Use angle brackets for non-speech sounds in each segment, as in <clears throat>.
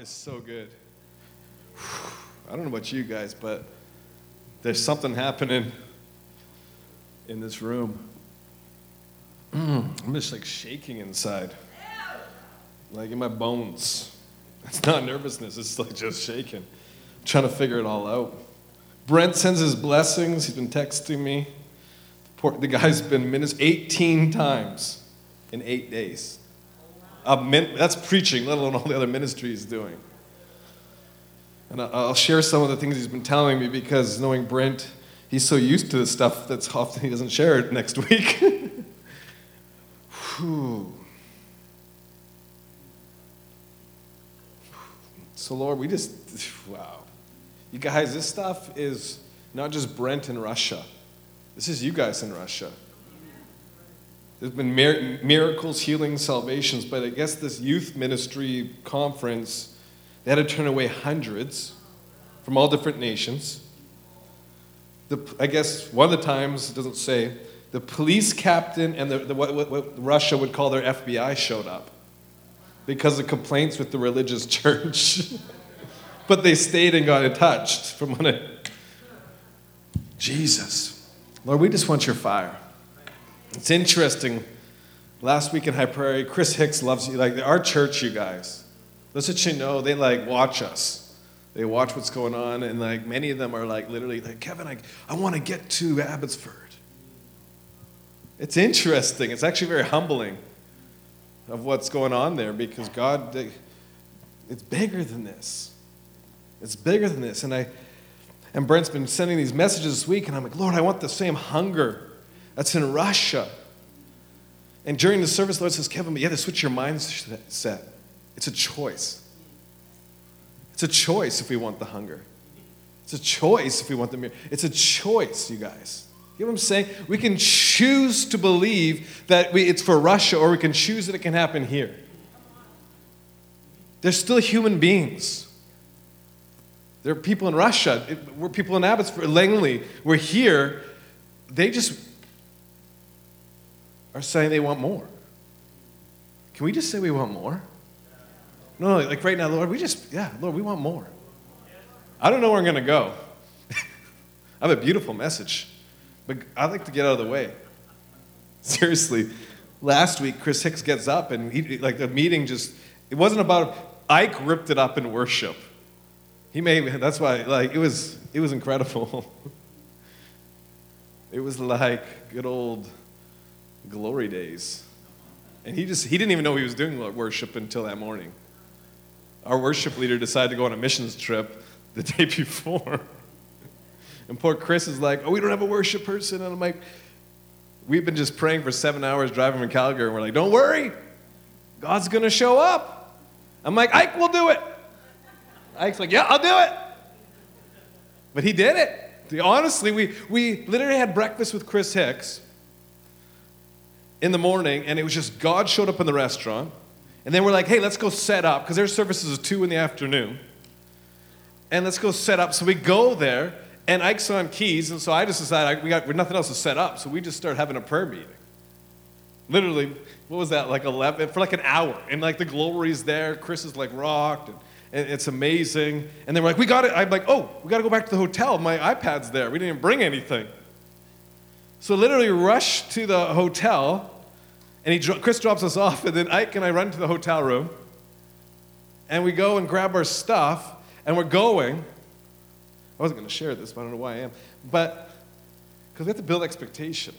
is so good. I don't know about you guys, but there's something happening in this room. <clears throat> I'm just like shaking inside, like in my bones. It's not nervousness, it's like just shaking. I'm trying to figure it all out. Brent sends his blessings. He's been texting me. The guy's been ministering 18 times in eight days. Min- that's preaching, let alone all the other ministry he's doing. And I'll share some of the things he's been telling me because knowing Brent, he's so used to the stuff that's often he doesn't share it next week. <laughs> so, Lord, we just, wow. You guys, this stuff is not just Brent in Russia, this is you guys in Russia. There's been miracles, healings, salvations, but I guess this youth ministry conference, they had to turn away hundreds from all different nations. The, I guess one of the times, it doesn't say, the police captain and the, the what, what, what Russia would call their FBI showed up because of complaints with the religious <laughs> church. but they stayed and got in touch from when it. Jesus. Lord, we just want your fire. It's interesting. Last week in High Prairie, Chris Hicks loves you. Like our church, you guys. Let's let you know they like watch us. They watch what's going on, and like many of them are like literally like Kevin, I, I want to get to Abbotsford. It's interesting. It's actually very humbling of what's going on there because God, it's bigger than this. It's bigger than this. And I, and Brent's been sending these messages this week, and I'm like, Lord, I want the same hunger that's in Russia. And during the service, the Lord says, Kevin, but you have to switch your mindset. It's a choice. It's a choice if we want the hunger. It's a choice if we want the mirror. It's a choice, you guys. You know what I'm saying? We can choose to believe that we, it's for Russia, or we can choose that it can happen here. They're still human beings. There are people in Russia. we're people in Abbotsford, Langley. We're here. They just are saying they want more. Can we just say we want more? No, no, like right now, Lord, we just, yeah, Lord, we want more. I don't know where I'm going to go. <laughs> I have a beautiful message, but I'd like to get out of the way. <laughs> Seriously, last week, Chris Hicks gets up and he, like the meeting just, it wasn't about, Ike ripped it up in worship. He made, that's why, like, it was, it was incredible. <laughs> it was like good old glory days. And he just, he didn't even know he was doing worship until that morning. Our worship leader decided to go on a missions trip the <laughs> day before. And poor Chris is like, oh, we don't have a worship person. And I'm like, we've been just praying for seven hours driving from Calgary. And we're like, don't worry, God's going to show up. I'm like, Ike will do it. Ike's like, yeah, I'll do it. But he did it. Honestly, we, we literally had breakfast with Chris Hicks in the morning, and it was just God showed up in the restaurant. And then we're like, hey, let's go set up, because their services is 2 in the afternoon. And let's go set up. So we go there, and Ike's on keys, and so I just decided we got nothing else to set up, so we just start having a prayer meeting. Literally, what was that, like 11, for like an hour. And like the glory's there, Chris is like rocked, and, and it's amazing. And then we're like, we got it. I'm like, oh, we got to go back to the hotel. My iPad's there. We didn't bring anything. So literally rush to the hotel, and he, Chris drops us <laughs> off, and then Ike and I run to the hotel room, and we go and grab our stuff, and we're going. I wasn't going to share this, but I don't know why I am. But because we have to build expectation.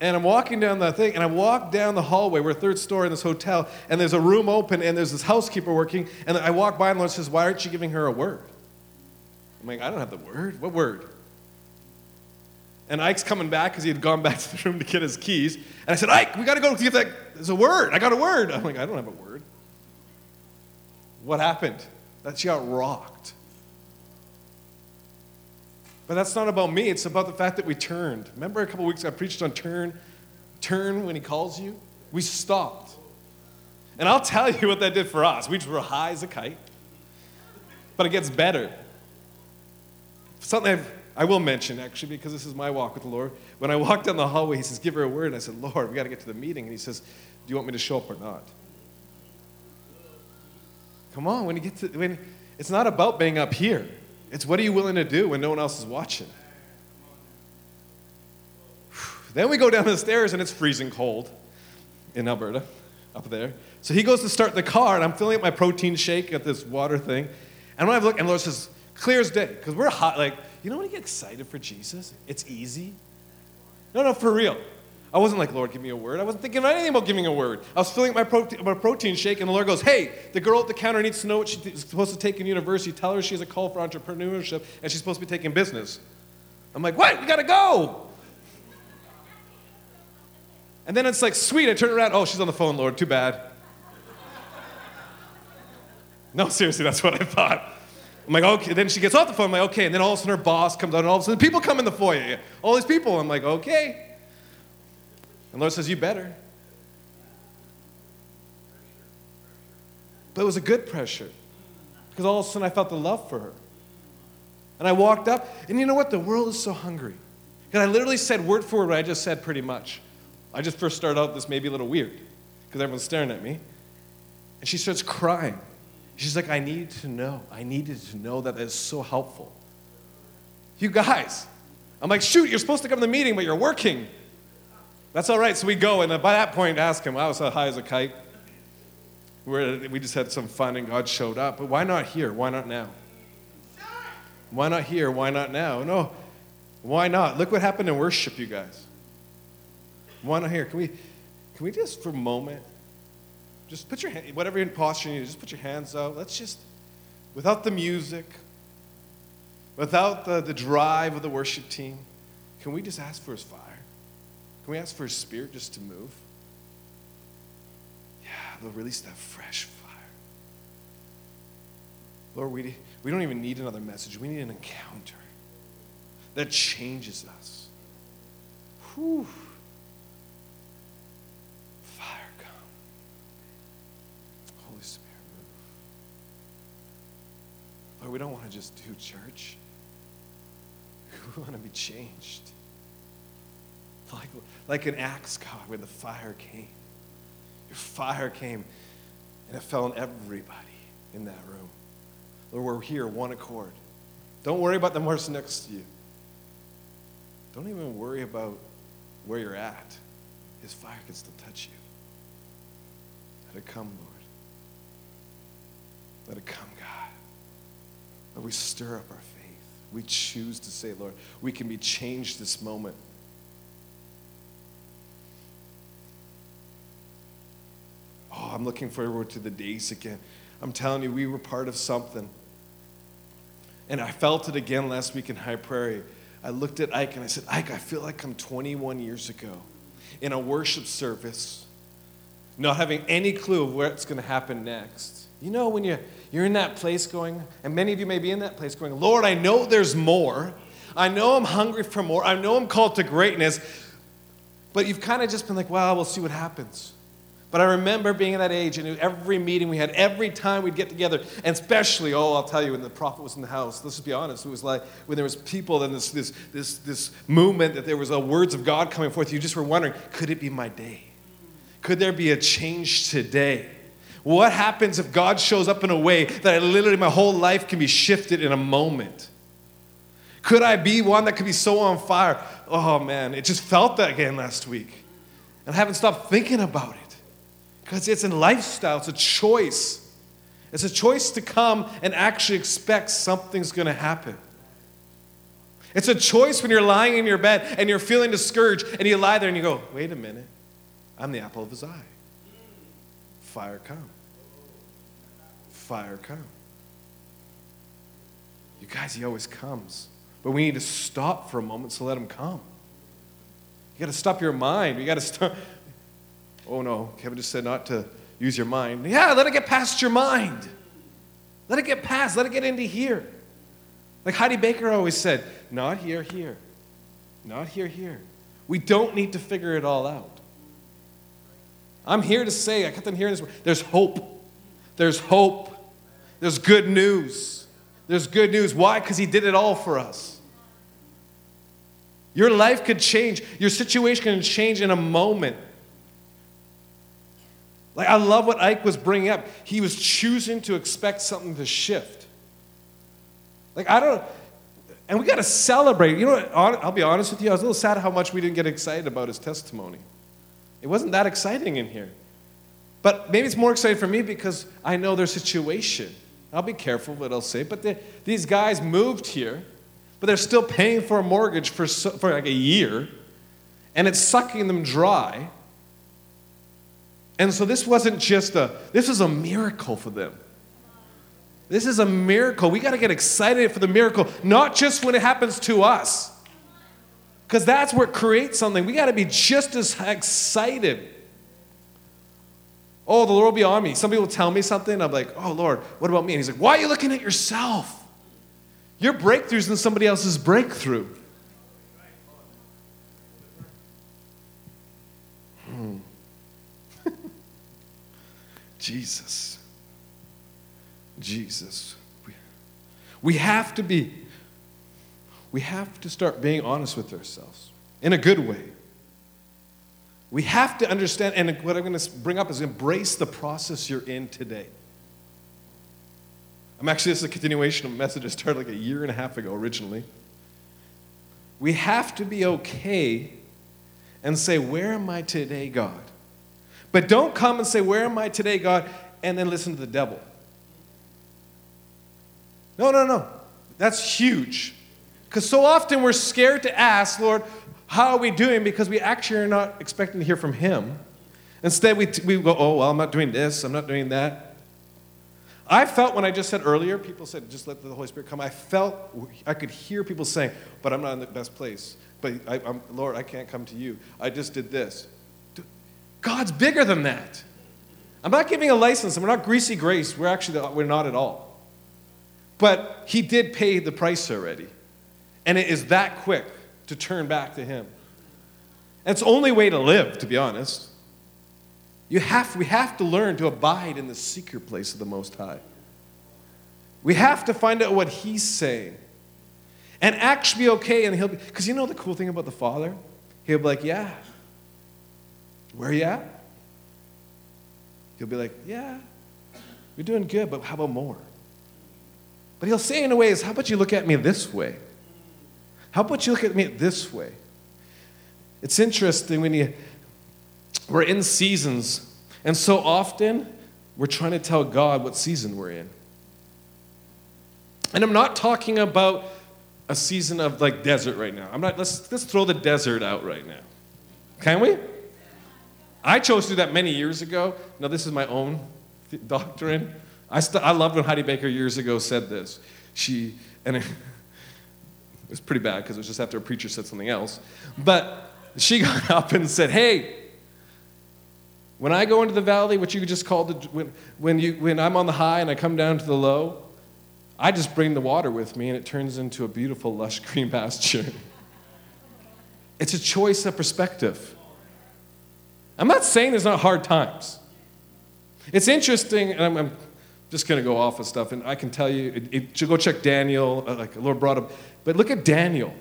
And I'm walking down the thing, and I walk down the hallway. We're third story in this hotel, and there's a room open, and there's this housekeeper working. And I walk by, and Lord says, Why aren't you giving her a word? I'm like, I don't have the word. What word? And Ike's coming back because he had gone back <laughs> to the room to get his keys. And I said, Ike, we got to go get that. There's a word. I got a word. I'm like, I don't have a word. What happened? That she got rocked. But that's not about me. It's about the fact that we turned. Remember a couple weeks I preached on turn, turn when he calls you? We stopped. And I'll tell you what that did for us. We were high as a kite. But it gets better. Something I've I will mention, actually, because this is my walk with the Lord. When I walked down the hallway, he says, Give her a word. And I said, Lord, we got to get to the meeting. And he says, Do you want me to show up or not? Come on, when you get to, when, it's not about being up here. It's what are you willing to do when no one else is watching? Then we go down the stairs and it's freezing cold in Alberta, up there. So he goes to start the car and I'm filling up my protein shake at this water thing. And when I look, and Lord says, clear as day, because we're hot. Like, you know when you get excited for Jesus? It's easy. No, no, for real. I wasn't like, Lord, give me a word. I wasn't thinking about anything about giving a word. I was filling up my, protein, my protein shake, and the Lord goes, Hey, the girl at the counter needs to know what she's supposed to take in university. Tell her she has a call for entrepreneurship, and she's supposed to be taking business. I'm like, What? We gotta go. And then it's like, sweet, I turn around, oh, she's on the phone, Lord, too bad. no, seriously, that's what I thought. I'm like, okay. Then she gets off the phone, I'm like, okay. And then all of a sudden her boss comes out, and all of a sudden people come in the foyer. All these people, I'm like, okay. And Lord says, you better. But it was a good pressure because all of a sudden I felt the love for her. And I walked up, and you know what? The world is so hungry. And I literally said word for word what I just said pretty much. I just first started out this may be a little weird because everyone's staring at me. And she starts crying. She's like, I need to know. I needed to know that it's so helpful. You guys. I'm like, shoot, you're supposed to come to the meeting, but you're working. That's all right. So we go, and by that point, ask him. I was high as a kite. We're, we just had some fun, and God showed up. But why not here? Why not now? Why not here? Why not now? No, why not? Look what happened in worship, you guys. Why not here? Can we, can we just for a moment, just put your hand, whatever posture you need, just put your hands out. Let's just, without the music, without the, the drive of the worship team, can we just ask for his fire? Can we ask for his spirit just to move? Yeah, they'll release that fresh fire. Lord, we, we don't even need another message. We need an encounter that changes us. Whew. Lord, we don't want to just do church. <laughs> We want to be changed. Like, like an Acts, God, when the fire came. Your fire came and it fell on everybody in that room. Lord, we're here, one accord. Don't worry about the person next to you. Don't even worry about where you're at. His fire can still touch you. Let it come, Lord. Let it come, God. Lord, we stir up our faith. We choose to say, Lord, we can be changed this moment. Oh, I'm looking forward to the days again. I'm telling you, we were part of something. And I felt it again last week in High Prairie. I looked at Ike and I said, Ike, I feel like I'm 21 years ago in a worship service, not having any clue of what's going to happen next. You know, when you you're in that place going, and many of you may be in that place going, Lord, I know there's more. I know I'm hungry for more. I know I'm called to greatness. But you've kind of just been like, well, we'll see what happens. But I remember being in that age, and every meeting we had, every time we'd get together, and especially, oh, I'll tell you, when the prophet was in the house, let's just be honest, it was like when there was people and this, this, this, this movement that there was a words of God coming forth, you just were wondering, could it be my day? Could there be a change today? What happens if God shows up in a way that I literally, my whole life can be shifted in a moment? Could I be one that could be so on fire? Oh man, it just felt that again last week. And I haven't stopped thinking about it. Because it's a lifestyle, it's a choice. It's a choice to come and actually expect something's going to happen. It's a choice when you're lying in your bed and you're feeling discouraged and you lie there and you go, wait a minute, I'm the apple of his eye. Fire come fire come. You guys, he always comes. But we need to stop for a moment to let him come. You got to stop your mind. You got to stop. Oh no, Kevin just said not to use your mind. Yeah, let it get past your mind. Let it get past. Let it get into here. Like Heidi Baker always said, not here, here. Not here, here. We don't need to figure it all out. I'm here to say, I kept on hearing this, there's hope. There's hope. There's good news. There's good news. Why? Because He did it all for us. Your life could change, your situation can change in a moment. Like, I love what Ike was bringing up. He was choosing to expect something to shift. Like, I don't, and we got to celebrate. You know what? I'll be honest with you, I was a little sad how much we didn't get excited about his testimony. It wasn't that exciting in here. But maybe it's more exciting for me because I know their situation. I'll be careful what I'll say, but they, these guys moved here, but they're still paying for a mortgage for, for like a year, and it's sucking them dry. And so this wasn't just a, this was a miracle for them. This is a miracle. We got to get excited for the miracle, not just when it happens to us, because that's what creates something. We got to be just as excited. Oh, the Lord will be on me. Some people tell me something. I'm like, oh, Lord, what about me? And He's like, why are you looking at yourself? Your breakthrough's in somebody else's breakthrough. Hmm. <laughs> Jesus. Jesus. We have to be, we have to start being honest with ourselves in a good way. We have to understand, and what I'm going to bring up is embrace the process you're in today. I'm actually, this is a continuation of a message I started like a year and a half ago originally. We have to be okay and say, Where am I today, God? But don't come and say, Where am I today, God? and then listen to the devil. No, no, no. That's huge. Because so often we're scared to ask, Lord, how are we doing? Because we actually are not expecting to hear from Him. Instead, we, we go, oh, well, I'm not doing this, I'm not doing that. I felt when I just said earlier, people said, just let the Holy Spirit come. I felt, I could hear people saying, but I'm not in the best place. But I, am Lord, I can't come to you. I just did this. God's bigger than that. I'm not giving a license, we're not greasy grace. We're actually, we're not at all. But He did pay the price already. And it is that quick to turn back to Him. It's the only way to live, to be honest. You have, we have to learn to abide in the secret place of the Most High. We have to find out what He's saying and actually be okay. And He'll be, because you know the cool thing about the Father? He'll be like, Yeah, where are you at? He'll be like, Yeah, you're doing good, but how about more? But he'll say in a way is, How about you look at me this way? How about you look at me this way? It's interesting when you, we're in seasons, and so often we're trying to tell God what season we're in. And I'm not talking about a season of like desert right now. I'm not, let's, let's throw the desert out right now. Can we? I chose to do that many years ago. Now, this is my own doctrine. I, st- I loved when Heidi Baker years ago said this. She, and <laughs> it, was pretty bad because it was just after a preacher said something else. But she <laughs> got up and said, Hey, when I go into the valley, what you just called the, when, when, you, when I'm on the high and I come down to the low, I just bring the water with me and it turns into a beautiful, lush <laughs> green pasture. it's a choice of perspective. I'm not saying there's not hard times. It's interesting, and I'm, I'm just going to go off of stuff, and I can tell you, it, it, go check Daniel, uh, like the Lord brought up, but look at Daniel.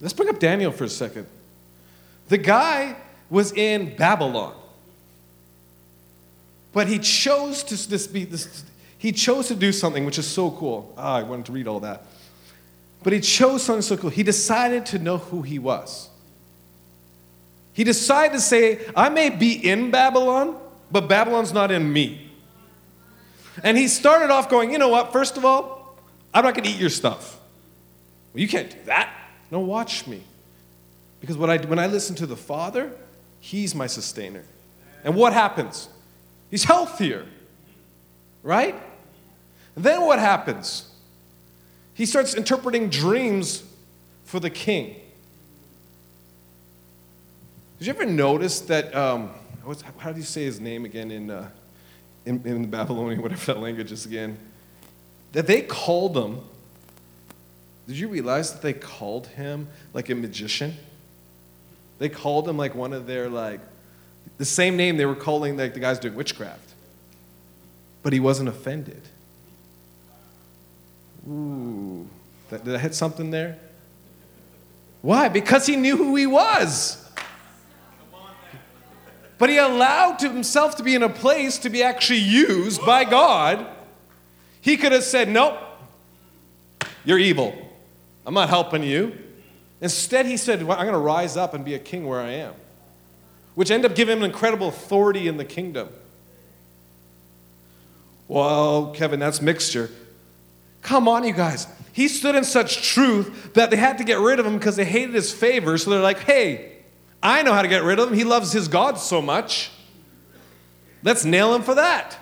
Let's bring up Daniel for a second. The guy was in Babylon, but he chose to this be this. He chose to do something which is so cool. Ah, I wanted to read all that, but he chose something so cool. He decided to know who he was. He decided to say, I may be in Babylon, but Babylon's not in me. And he started off going, you know what, first of all, I'm not going to eat your stuff. Well, you can't do that. No, watch me. Because I, when I listen to the Father, He's my sustainer. And what happens? He's healthier, right? And then what happens? He starts interpreting dreams for the king. Did you ever notice that? Um, how do you say his name again in, uh, in, in Babylonian, <laughs> whatever that language is again? That they called him. Did you realize that they called him like a magician? They called him like one of their like the same name they were calling like the guys doing witchcraft. But he wasn't offended. Ooh, that, did I hit something there? Why? Because he knew who he was. but he allowed himself to be in a place to be actually used by God. He could have said, Nope, you're evil. I'm not helping you. Instead, he said, well, I'm going to rise up and be a king where I am, which ended up giving him incredible authority in the kingdom. Well, Kevin, that's mixture. Come on, you guys. He stood in such truth that they had to get rid of him because they hated his favor. So they're like, hey, I know how to get rid of him. He loves his God so much. Let's nail him for that.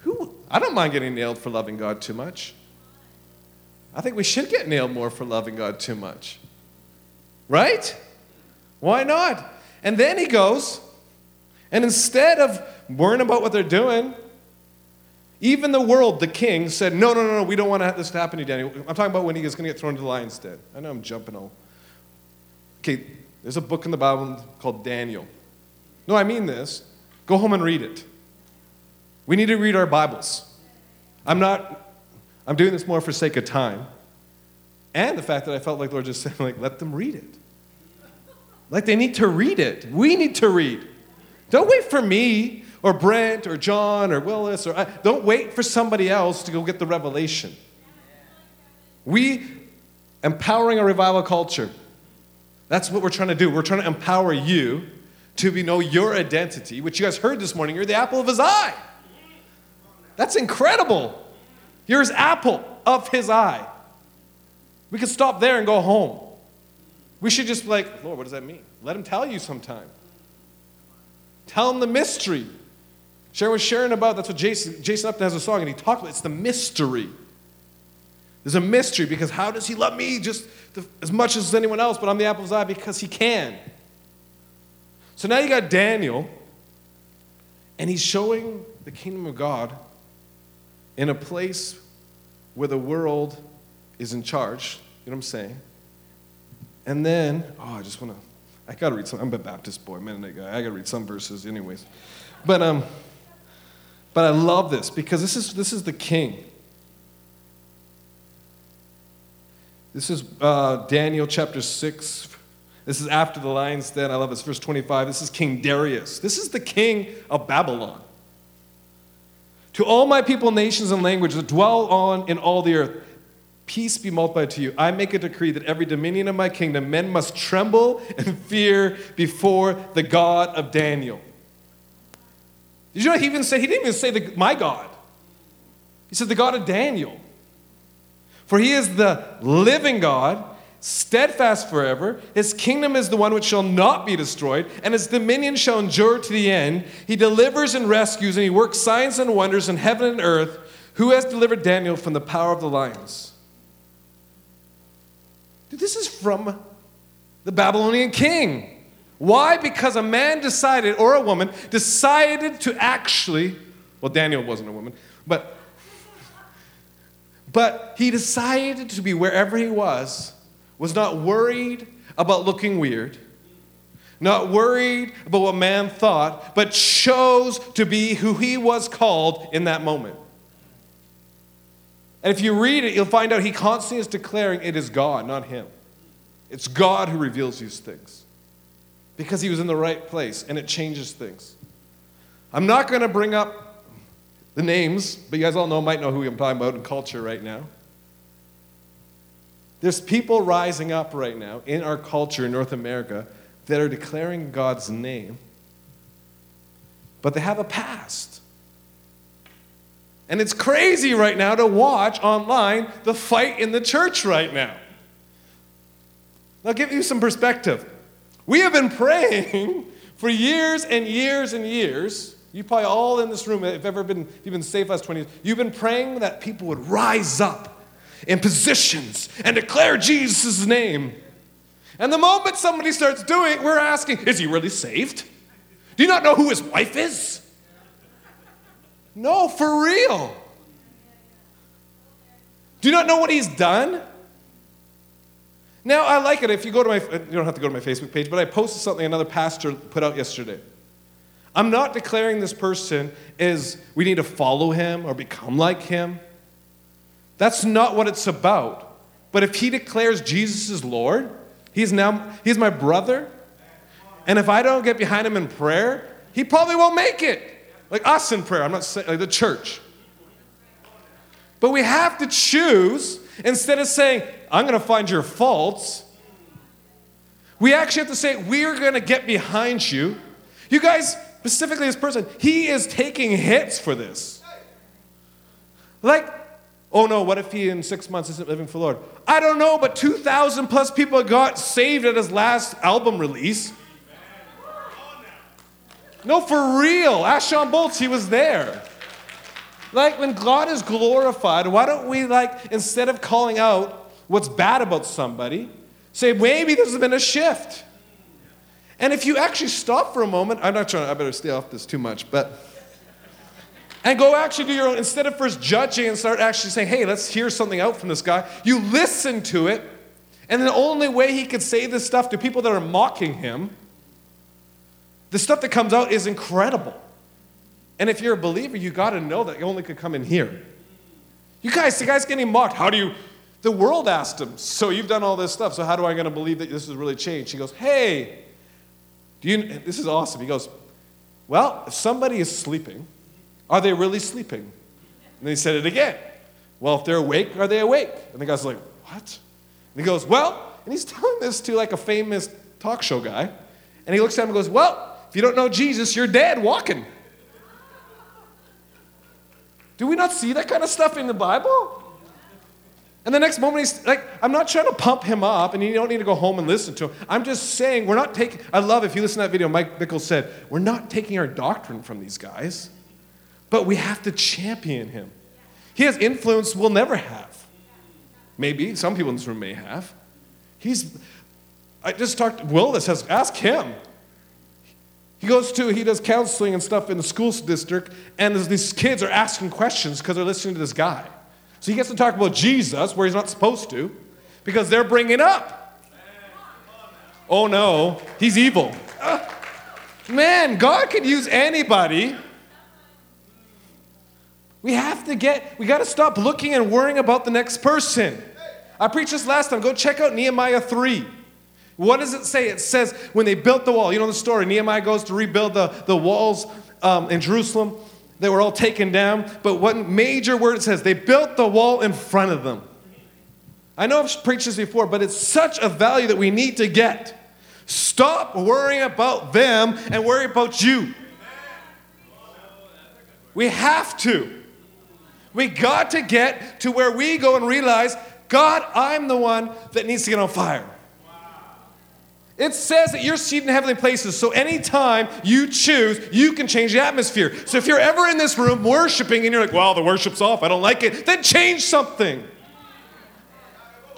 Who? I don't mind getting nailed for loving God too much. I think we should get nailed more for loving God too much. Right? Why not? And then he goes, and instead of worrying about what they're doing, even the world, the king, said, No, no, no, no, we don't want this to happen to Daniel. I'm talking about when he is going to get thrown into the lion's den. I know I'm jumping all. Okay, there's a book in the Bible called Daniel. No, I mean this. Go home and read it. We need to read our Bibles. I'm not I'm doing this more for sake of time. And the fact that I felt like Lord just <laughs> said, like, let them read it. Like they need to read it. We need to read. Don't wait for me or Brent or John or Willis or I, don't wait for somebody else to go get the revelation. We empowering a revival culture. That's what we're trying to do. We're trying to empower you to be, know your identity, which you guys heard this morning. You're the apple of his eye. That's incredible. Here's apple of his eye. We could stop there and go home. We should just be like, Lord, what does that mean? Let him tell you sometime. Tell him the mystery. Sharon was sharing about that's what Jason Jason Upton has a song and he talked about it's the mystery. There's a mystery because how does he love me just as much as anyone else, but I'm the apple of his eye because he can. So now you got Daniel, and he's showing the kingdom of God in a place where the world is in charge. You know what I'm saying? And then, oh, I just want to, I got to read some. I'm a Baptist boy, Mennonite guy. I got to read some verses, anyways. But um, but I love this because this is this is the king. This is uh, Daniel chapter six. This is after the lion's den. I love this, verse 25. This is King Darius. This is the king of Babylon. To all my people, nations, and languages that dwell on in all the earth, peace be multiplied to you. I make a decree that every dominion of my kingdom, men must tremble and fear before the God of Daniel. Did you know he even said, he didn't even say the, my God. He said the God of Daniel. For he is the living God steadfast forever. His kingdom is the one which shall not be destroyed, and his dominion shall endure to the end. He delivers and rescues, and he works signs and wonders in heaven and earth. Who has delivered Daniel from the power of the lions? Dude, this is from the Babylonian king. Why? Because a man decided, or a woman, decided to actually, well, Daniel wasn't a woman, but but he decided to be wherever he was was not worried about looking weird, not worried about what man thought, but chose to be who he was called in that moment. And if you read it, you'll find out he constantly is declaring it is God, not him. It's God who reveals these things because he was in the right place and it changes things. I'm not going to bring up the names, but you guys all know, might know who I'm talking about in culture right now. There's people rising up right now in our culture in North America that are declaring God's name, but they have a past. And it's crazy right now to watch online the fight in the church right now. I'll give you some perspective. We have been <laughs> praying for years and years and years. You probably all in this room, if ever been, if you've been saved last 20 years, you've been praying that people would rise up in positions and declare Jesus' name. And the moment somebody starts doing it, we're asking, is he really saved? Do you not know who his wife is? No, for real. Do you not know what he's done? Now, I like it. If you go to my, you don't have to go to my Facebook page, but I posted something another pastor put out yesterday. I'm not declaring this person is we need to follow him or become like him. That's not what it's about. But if he declares Jesus is Lord, he's now he's my brother. And if I don't get behind him in prayer, he probably won't make it. Like us in prayer, I'm not saying like the church. But we have to choose instead of saying, I'm going to find your faults. We actually have to say, we are going to get behind you. You guys, specifically this person, he is taking hits for this. Like, oh no, what if he in six months isn't living for the Lord? I don't know, but 2,000 plus people got saved at his last album release. No, for real. Sean Bolts, he was there. Like when God is glorified, why don't we like instead of calling out what's bad about somebody, say maybe there's been a shift. And if you actually stop for a moment, I'm not trying, I better stay off this too much, but and go actually do your own instead of first judging and start actually saying, hey, let's hear something out from this guy. You listen to it, and the only way he could say this stuff to people that are mocking him, the stuff that comes out is incredible. And if you're a believer, you got to know that you only could come in here. You guys, the guy's getting mocked. How do you? The world asked him, So you've done all this stuff, so how do I going to believe that this has really changed? He goes, Hey, do you, this is awesome. He goes, Well, if somebody is sleeping, are they really sleeping? And he said it again. Well, if they're awake, are they awake? And the guy's like, What? And he goes, Well, and he's <laughs> telling this to like a famous talk show guy. And he looks at him and goes, Well, if you don't know Jesus, you're dead walking. Do we not see that kind of stuff in the Bible? And the next moment, he's like, I'm not trying to pump him up, and you don't need to go home and listen to him. I'm just saying, we're not taking, I love if you listen to that video, Mike Bickle said, we're not taking our doctrine from these guys, but we have to champion him. He has influence we'll never have. Maybe, some people in this room may have. He's, I just talked, Will says, ask him. He goes to, he does counseling and stuff in the school district, and these kids are asking questions because they're listening to this guy. So he gets to talk about Jesus where he's not supposed to because they're bringing up. Oh no, he's evil. Uh, man, God could use anybody. We have to get, we got to stop looking and worrying about the next person. I preached this last time. Go check out Nehemiah 3. What does it say? It says when they built the wall, you know the story. Nehemiah goes to rebuild the, the walls um, in Jerusalem. They were all taken down. But one major word it says, they built the wall in front of them. I know I've preached this before, but it's such a value that we need to get. Stop worrying about them and worry about you. We have to. We got to get to where we go and realize, God, I'm the one that needs to get on fire. It says that you're seated in heavenly places, so anytime you choose, you can change the atmosphere. So if you're ever in this room worshiping and you're like, well, the worship's off, I don't like it, then change something.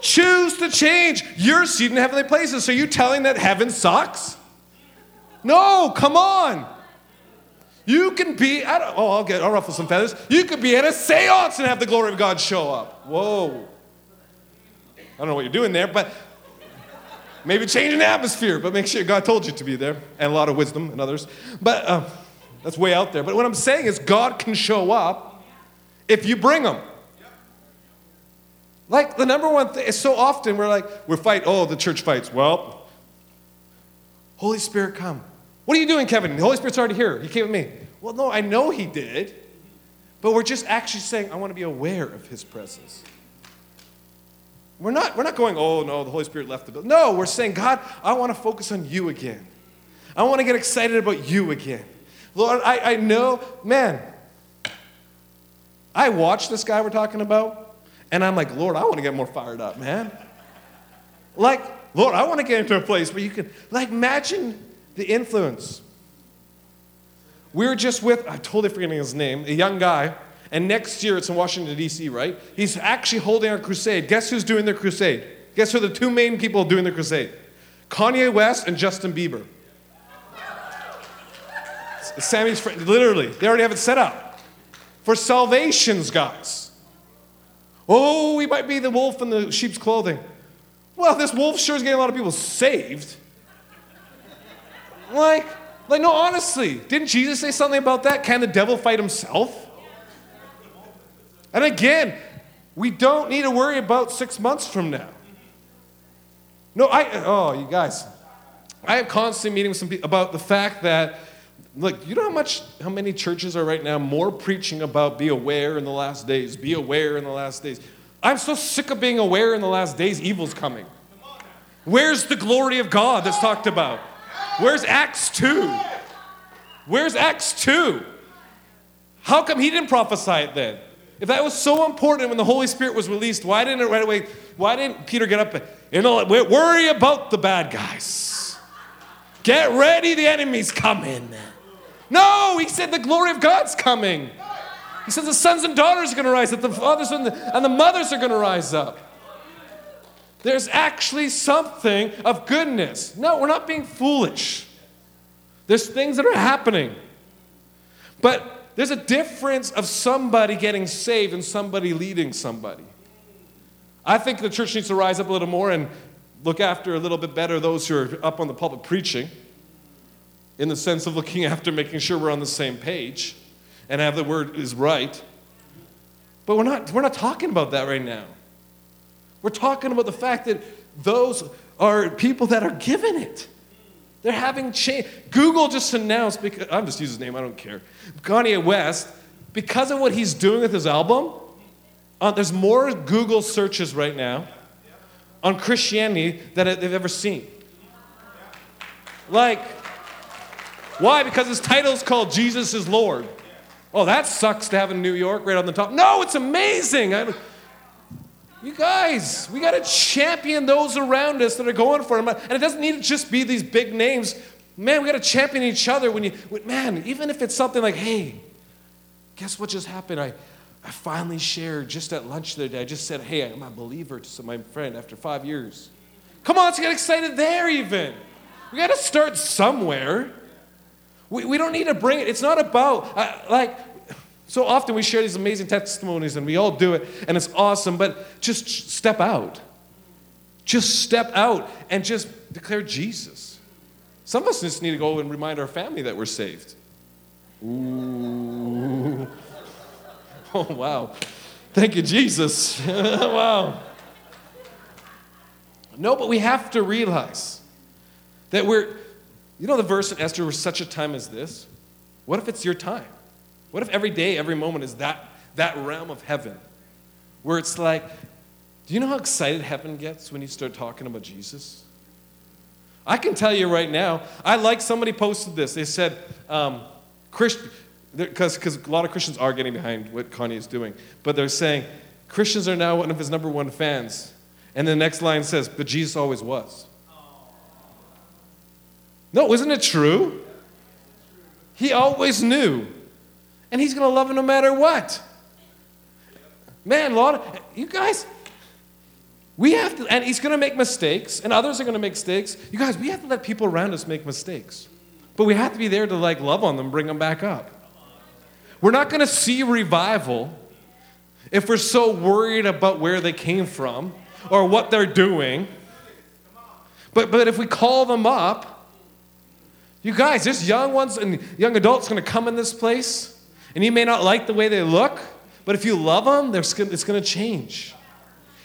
Choose to change. You're seated in heavenly places, so you telling that heaven sucks? No, come on. You can be oh, I'll get, I'll ruffle some feathers. You could be at a seance and have the glory of God show up. Whoa. I don't know what you're doing there, but Maybe changing the atmosphere, but make sure God told you to be there, and a lot of wisdom and others. But uh, that's way out there. But what I'm saying is, God can show up if you bring Him. Like the number one thing is so often we're like, we're fight, oh, the church fights. Well, Holy Spirit, come. What are you doing, Kevin? The Holy Spirit's already here. He came with me. Well, no, I know He did. But we're just actually saying, I want to be aware of His presence. We're not, we're not going, oh no, the Holy Spirit left the building. No, we're saying, God, I want to focus on you again. I want to get excited about you again. Lord, I, I know, man, I watch this guy we're talking about, and I'm like, Lord, I want to get more fired up, man. Like, Lord, I want to get into a place where you can, like, imagine the influence. We were just with, I'm totally forgetting his name, a young guy and next year it's in Washington, D.C., right? He's actually holding a crusade. Guess who's doing the crusade? Guess who the two main people doing the crusade? Kanye West and Justin Bieber. Sammy's friend, literally, they already have it set up for salvations, guys. Oh, we might be the wolf in the sheep's clothing. Well, this wolf sure is getting a lot of people saved. Like, like, no, honestly, didn't Jesus say something about that? Can the devil fight himself? And again, we don't need to worry about six months from now. No, I, oh, you guys, I have constant meetings with some people about the fact that, look, you know how much, how many churches are right now more preaching about be aware in the last days, be aware in the last days. I'm so sick of being aware in the last days, evil's coming. Where's the glory of God that's talked about? Where's Acts 2? Where's Acts 2? How come he didn't prophesy it then? If that was so important when the Holy Spirit was released, why didn't it right away? Why didn't Peter get up and worry about the bad guys? Get ready, the enemy's coming. No, he said the glory of God's coming. He says the sons and daughters are going to rise up, the fathers and the, and the mothers are going to rise up. There's actually something of goodness. No, we're not being foolish. There's things that are happening. But there's a difference of somebody getting saved and somebody leading somebody. I think the church needs to rise up a little more and look after a little bit better those who are up on the pulpit preaching, in the sense of looking <laughs> after making sure we're on the same page and have the word is right. But we're not, we're not talking about that right now. We're talking about the fact that those are people that are given it. They're having change. Google just announced, because, I'm just using his name, I don't care. Kanye West, because of what he's doing with his album, uh, there's more Google searches right now on Christianity than they've ever seen. Like, why? Because his title is called Jesus is Lord. Oh, that sucks to have in New York right on the top. No, it's amazing. I, you guys, we got to champion those around us that are going for him. And it doesn't need to just be these big names. Man, we got to champion each other when you, man, even if it's something like, hey, guess what just happened? I, I finally shared just at lunch the other day. I just said, hey, I'm a believer to my friend after five years. Come on, let's get excited there even. We got to start somewhere. We, we don't need to bring it. It's not about, uh, like, so often we share these amazing testimonies and we all do it and it's awesome, but just step out. Just step out and just declare Jesus. Some of us just need to go and remind our family that we're saved. Ooh. <laughs> Oh, wow. Thank you, Jesus. <laughs> wow. No, but we have to realize that we're, you know, the verse in Esther was such a time as this? What if it's your time? What if every day, every moment is that, that realm of heaven where it's like, do you know how excited heaven gets when you start talking about Jesus? I can tell you right now, I like somebody posted this. They said, um, because a lot of Christians are getting behind what Kanye is doing, but they're saying Christians are now one of his number one fans. And the next line says, but Jesus always was. No, isn't it true? He always knew and he's going to love him no matter what. Man, Lord, you guys, we have to, and he's going to make mistakes, and others are going to make mistakes. You guys, we have to let people around us make mistakes. But we have to be there to like love on them, bring them back up. We're not going to see revival if we're so worried about where they came from or what they're doing. But, but if we call them up, you guys, there's young ones and young adults going to come in this place and you may not like the way they look, but if you love them, it's going to change.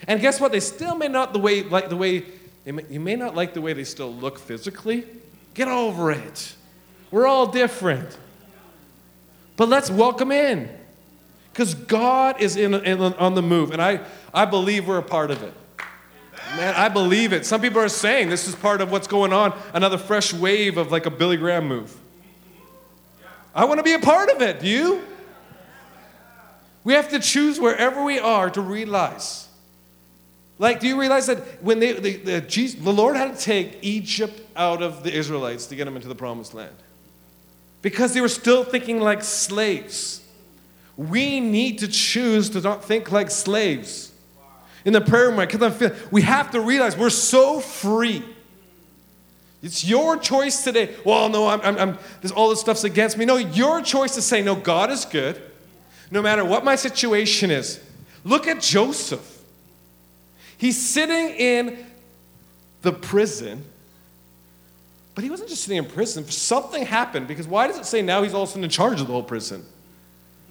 And guess what? They still may not the way, like the way, may, you may not like the way they still look physically. Get over it. We're all different. But let's welcome in. Because God is in, in, on the move. And I, I believe we're a part of it. Man, I believe it. Some people are saying this is part of what's going on, another fresh wave of like a Billy Graham move. I want to be a part of it. Do you? We have to choose wherever we are to realize. Like, do you realize that when they, the, the, Jesus, the Lord had to take Egypt out of the Israelites to get them into the promised land? Because they were still thinking like slaves. We need to choose to not think like slaves. In the prayer room, Because we have to realize we're so free it's your choice today. Well, no, I'm, I'm, I'm, all this stuff's against me. No, your choice to say, no, God is good, no matter what my situation is. Look at Joseph. He's sitting in the prison, but he wasn't just sitting in prison. Something happened because why does it say now he's also in charge of the whole prison?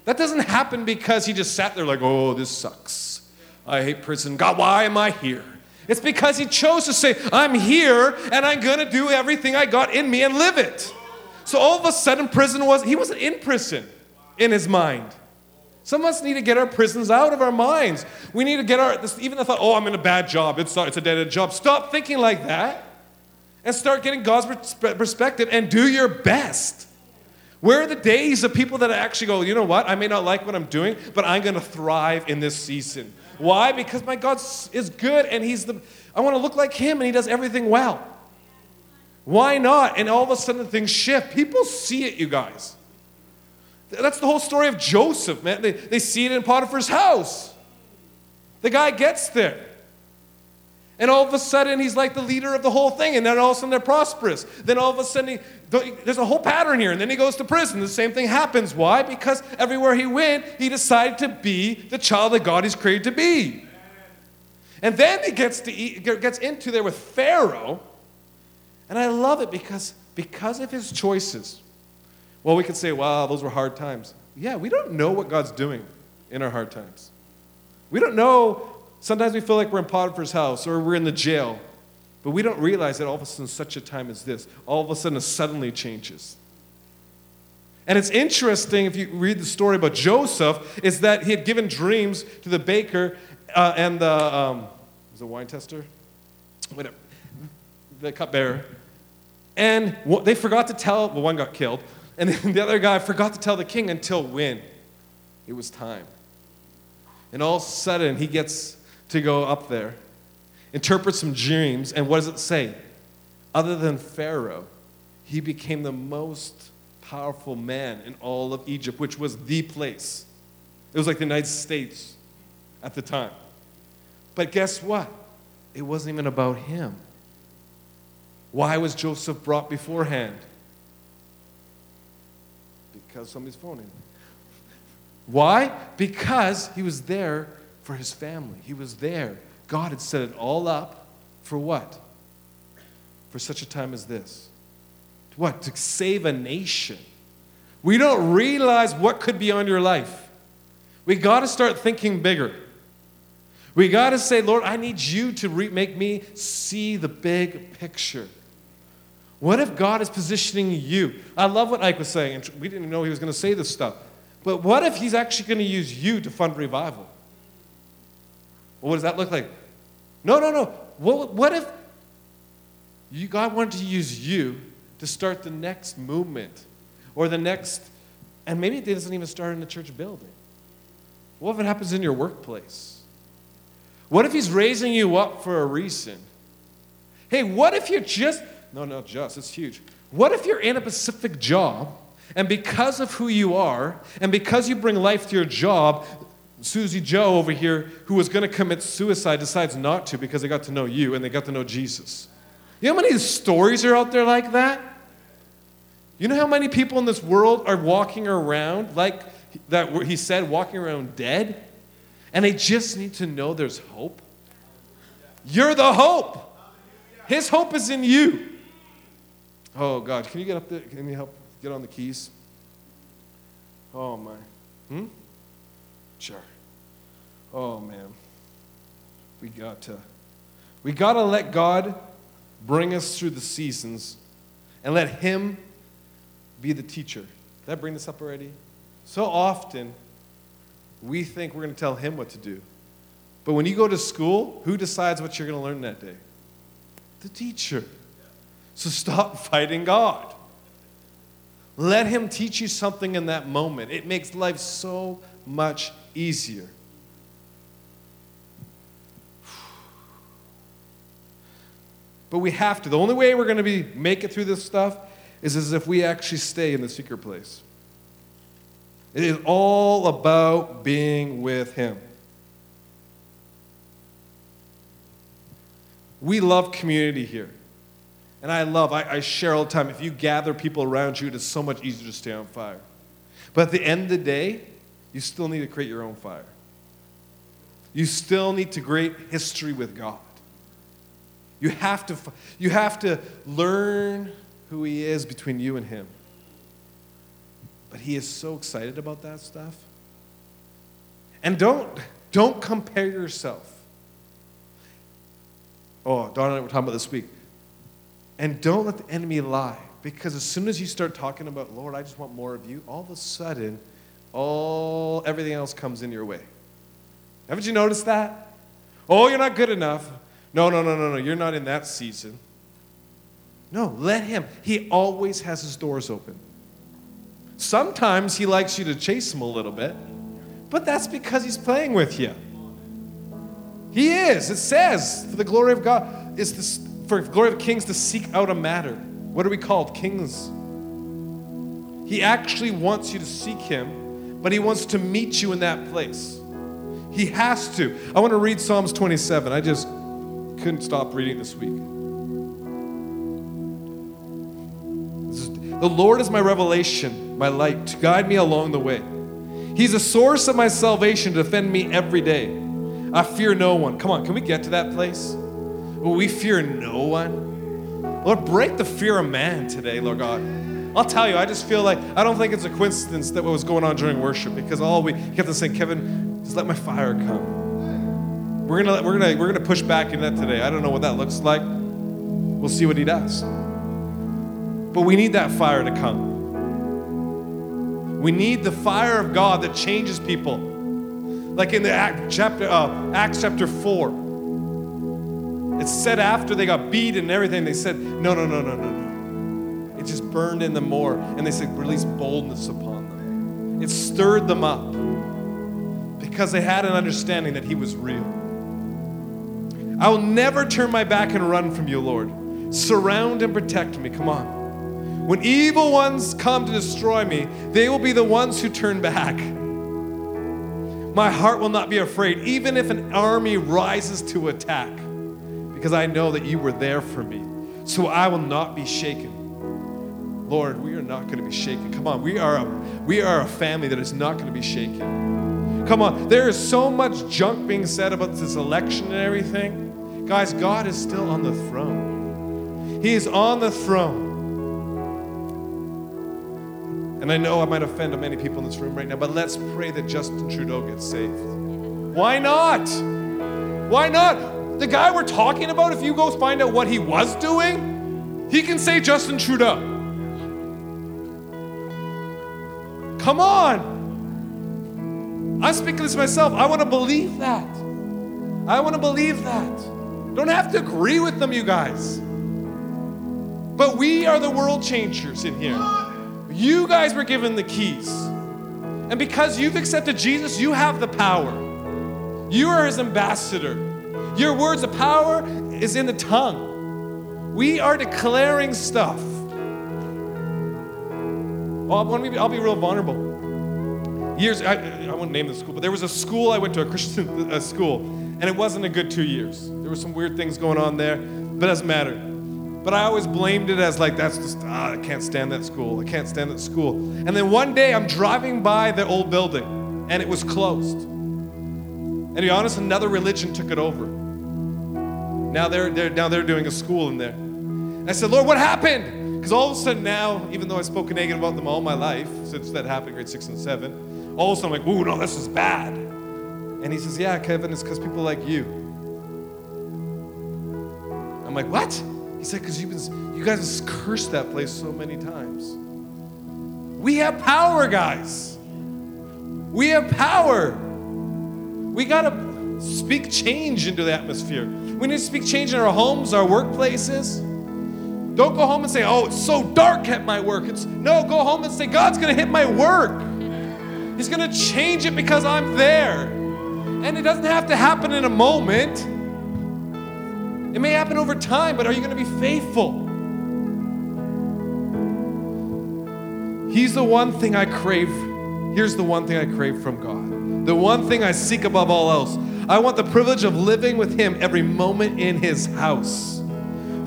That doesn't happen because he just sat there like, oh, this sucks. I hate prison. God, why am I here? It's because he chose to say, I'm here and I'm to do everything I got in me and live it. So all of a sudden, prison was, he wasn't in prison in his mind. Some of us need to get our prisons out of our minds. We need to get our, this, even the thought, oh, I'm in a bad job, it's, it's a dead end job. Stop thinking like that and start getting God's perspective and do your best. Where are the days of people that actually go, you know what, I may not like what I'm doing, but I'm going to thrive in this season? Why? Because my God is good and He's the, I want to look like Him and He does everything well. Why not? And all of a sudden things shift. People see it, you guys. That's the whole story of Joseph, man. They, they see it in Potiphar's house. The guy gets there. And all of a sudden, he's like the leader of the whole thing. And then all of a sudden, they're prosperous. Then all of a sudden, he, there's a whole pattern here. And then he goes to prison. The same thing happens. Why? Because everywhere he went, he decided to be the child that God has created to be. And then he gets, to eat, gets into there with Pharaoh. And I love it because, because of his choices. Well, we could say, wow, those were hard times. Yeah, we don't know what God's doing in our hard times. We don't know. Sometimes we feel like we're in Potiphar's house or we're in the jail, but we don't realize that all of a sudden, such a time as this, all of a sudden, it suddenly changes. And it's interesting if you read the story about Joseph, is that he had given dreams to the baker uh, and the um, was a wine tester, whatever, the cupbearer, and they forgot to tell. Well, one got killed, and the other guy forgot to tell the king until when? It was time. And all of a sudden, he gets to go up there, interpret some dreams, and what does it say? Other than Pharaoh, he became the most powerful man in all of Egypt, which was the place. It was like the United States at the time. But guess what? It wasn't even about him. Why was Joseph brought beforehand? Because somebody's phoning. Why? Because he was there for his family. He was there. God had set it all up for what? For such a time as this. What? To save a nation. We don't realize what could be on your life. We got to start thinking bigger. We got to say, Lord, I need you to re- make me see the big picture. What if God is positioning you? I love what Ike was saying, and we didn't know he was going to say this stuff. But what if he's actually going to use you to fund revival? Well, what does that look like? No, no, no. What, what if you, God wanted to use you to start the next movement or the next, and maybe it doesn't even start in the church building? What if it happens in your workplace? What if he's raising you up for a reason? Hey, what if you're just no, no, just. It's huge. What if you're in a specific job, and because of who you are, and because you bring life to your job, Susie Joe over here, who was going to commit suicide, decides not to because they got to know you and they got to know Jesus. You know how many stories are out there like that? You know how many people in this world are walking around like that he said, walking around dead? And they just need to know there's hope. You're the hope. His hope is in you. Oh, God. Can you get up there? Can you help get on the keys? Oh, my. Hmm? Sure. Oh, man. We got to. We got to let God bring us through the seasons and let Him be the teacher. Did I bring this up already? So often, we think we're going to tell Him what to do. But when you go to school, who decides what you're going to learn that day? The teacher. So stop <laughs> fighting God. Let Him teach you something in that moment. It makes life so much easier. But we have to. The only way we're going to be make it through this stuff is as if we actually stay in the secret place. It is all about being with Him. We love community here. And I love, I, I share all the time, if you gather people around you, it is so much easier to stay on fire. But at the end of the day, you still need to create your own fire. You still need to create history with God. You have to, you have to learn who He is between you and Him. But He is so excited about that stuff. And don't, don't compare yourself. Oh, Don and I were talking about this week. And don't let the enemy lie. Because as soon as you start talking about, Lord, I just want more of you, all of a sudden, all everything else comes in your way. Haven't you noticed that? Oh, you're not good enough. No, no, no, no, no. You're not in that season. No, let him. He always has his doors open. Sometimes he likes you to chase him a little bit, but that's because he's playing with you. He is. It says, for the glory of God, is this, for glory of kings to seek out a matter. What are we called? Kings. He actually wants you to seek him, but he wants to meet you in that place. He has to. I want to read Psalms 27. I just couldn't stop reading this week. The Lord is my revelation, my light, to guide me along the way. He's a source of my salvation to defend me every day. I fear no one. Come on, can we get to that place? We fear no one? Lord, break the fear of man today, Lord God. I'll tell you, I just feel like I don't think it's a coincidence that what was going on during worship because all we kept on saying, Kevin, just let my fire come. We're gonna we're gonna we're gonna push back in that today. I don't know what that looks like. We'll see what he does. But we need that fire to come. We need the fire of God that changes people. Like in the Act, chapter, uh, Acts chapter 4. It said after they got beat and everything, they said, no, no, no, no, no, no. It just burned in them more. And they said, release boldness upon them. It stirred them up because they had an understanding that He was real. I will never turn my back and run from you, Lord. Surround and protect me. Come on. When evil ones come to destroy me, they will be the ones who turn back. My heart will not be afraid, even if an army rises to attack, because I know that you were there for me. So I will not be shaken. Lord, we are not going to be shaken. Come on, we are a, we are a family that is not going to be shaken. Come on, there is so much junk being said about this election and everything. Guys, God is still on the throne. He is on the throne. And I know I might offend many people in this room right now, but let's pray that Justin Trudeau gets saved. Why not? Why not? The guy we're talking about, if you go find out what he was doing, he can say Justin Trudeau. Come on. I'm speaking this myself. I want to believe that. I want to believe that. Don't have to agree with them, you guys. But we are the world changers in here. You guys were given the keys. And because you've accepted Jesus, you have the power. You are his ambassador. Your words of power is in the tongue. We are declaring stuff. Well, I'll, be, real vulnerable. Years, I, I won't name the school, but there was a school I went to, a Christian <laughs> a school, and it wasn't a good two years. There were some weird things going on there, but it doesn't matter. But I always blamed it as like, that's just, ah, I can't stand that school. I can't stand that school. And then one day I'm driving by the old building and it was closed. And to be honest, another religion took it over. Now they're, they're, now they're doing a school in there. And I said, Lord, what happened? Because all of a sudden now, even though I've spoken negative about them all my life, since that happened grade six and seven, all of a sudden I'm like, ooh, no, this is bad. And he says, yeah, Kevin, it's because people like you. I'm like, what? He said, because you've been, you guys have cursed that place so many times. We have power, guys. We have power. We got to speak change into the atmosphere. We need to speak change in our homes, our workplaces. Don't go home and say, oh, it's so dark at my work. It's no, go home and say, God's gonna hit my work. He's gonna change it because I'm there. And it doesn't have to happen in a moment. It may happen over time, but are you going to be faithful? He's the one thing I crave. Here's the one thing I crave from God. The one thing I seek above all else. I want the privilege of living with Him every moment in His house.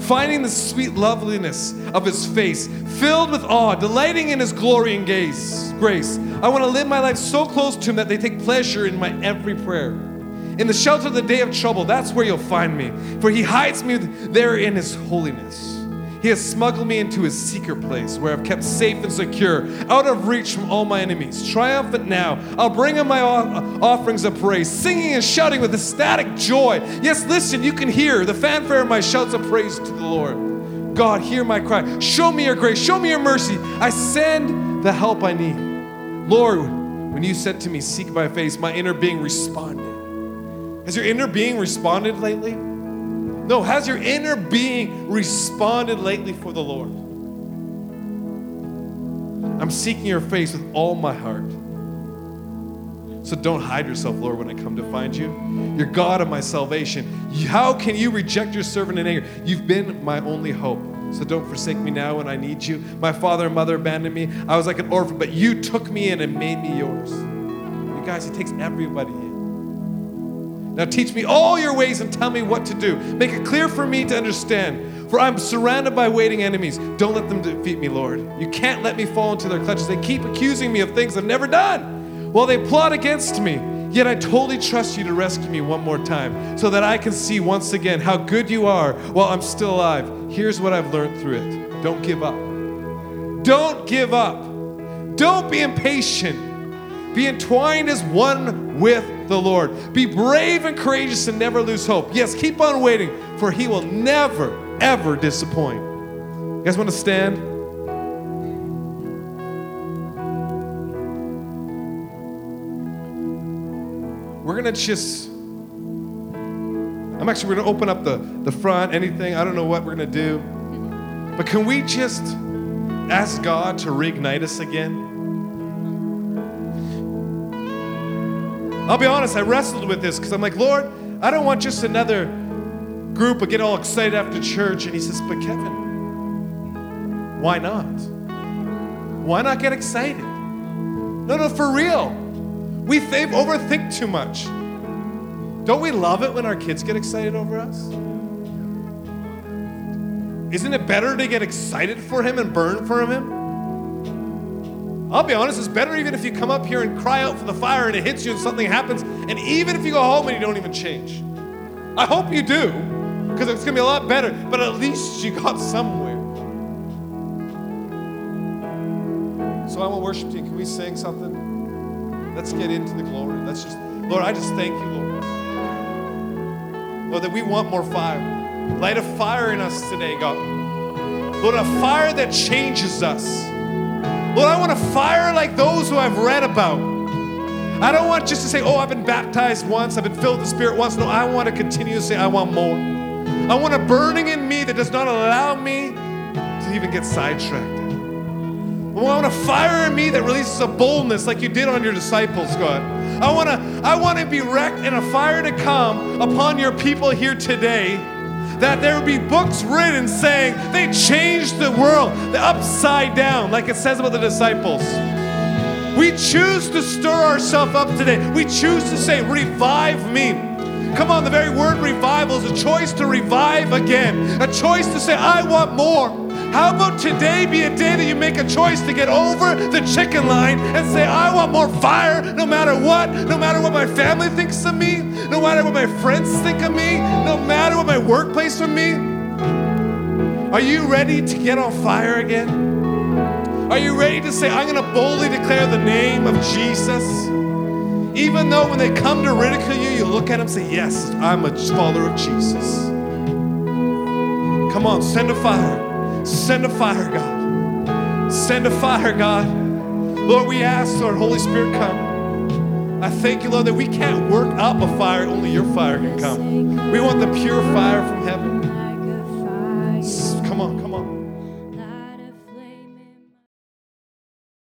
Finding the sweet loveliness of His face, filled with awe, delighting in His glory and gaze, grace. I want to live my life so close to Him that they take pleasure in my every prayer. In the shelter of the day of trouble, that's where you'll find me. For he hides me there in his holiness. He has smuggled me into his secret place where I've kept safe and secure, out of reach from all my enemies. Triumphant now, I'll bring him my uh, offerings of praise, singing and shouting with ecstatic joy. Yes, listen, you can hear the fanfare of my shouts of praise to the Lord. God, hear my cry. Show me your grace. Show me your mercy. I send the help I need. Lord, when you said to me, Seek my face, my inner being responded. Has your inner being responded lately? No, has your inner being responded lately for the Lord? I'm seeking your face with all my heart. So don't hide yourself, Lord, when I come to find you. You're God of my salvation. How can you reject your servant in anger? You've been my only hope. So don't forsake me now when I need you. My father and mother abandoned me. I was like an orphan, but you took me in and made me yours. You guys, it takes everybody. Now teach me all your ways and tell me what to do. Make it clear for me to understand. For I'm surrounded by waiting enemies. Don't let them defeat me, Lord. You can't let me fall into their clutches. They keep accusing me of things I've never done. While they plot against me, yet I totally trust you to rescue me one more time so that I can see once again how good you are while I'm still alive. Here's what I've learned through it don't give up. Don't give up. Don't be impatient. Be entwined as one with the Lord. Be brave and courageous and never lose hope. Yes, keep on waiting, for He will never, ever disappoint. You guys want to stand? We're going to just. I'm actually, we're going to open up the, the front, anything. I don't know what we're going to do. But can we just ask God to reignite us again? I'll be honest, I wrestled with this because I'm like, Lord, I don't want just another group to get all excited after church. And he says, But Kevin, why not? Why not get excited? No, no, for real. We think, overthink too much. Don't we love it when our kids get excited over us? Isn't it better to get excited for him and burn for him? I'll be honest, it's better even if you come up here and cry out for the fire and it hits you and something happens, and even if you go home and you don't even change. I hope you do, because it's gonna be a lot better, but at least you got somewhere. So I want worship team, can we sing something? Let's get into the glory. Let's just, Lord, I just thank you, Lord. Lord, that we want more fire. Light a fire in us today, God. Lord, a fire that changes us. Lord, I want a fire like those who I've read about. I don't want just to say, oh, I've been baptized once, I've been filled with the Spirit once. No, I want to continue to say, I want more. I want a burning in me that does not allow me to even get sidetracked. I want a fire in me that releases a boldness like you did on your disciples, God. I want to I want to be wrecked and a fire to come upon your people here today that there would be books written saying they changed the world, the upside down, like it says about the disciples. We choose to stir ourselves up today. We choose to say, Revive me. Come on, the very word revival is a choice to revive again, a choice to say, I want more. How about today be a day that you make a choice to get over the chicken line and say, I want more fire no matter what, no matter what my family thinks of me, no matter what my friends think of me, no matter what my workplace of me? Are you ready to get on fire again? Are you ready to say, I'm going to boldly declare the name of Jesus? Even though when they come to ridicule you, you look at them and say, Yes, I'm a follower of Jesus. Come on, send a fire. Send a fire, God. Send a fire, God. Lord, we ask, Lord, Holy Spirit, come. I thank you, Lord, that we can't work up a fire, only your fire can come. We want the pure fire from heaven.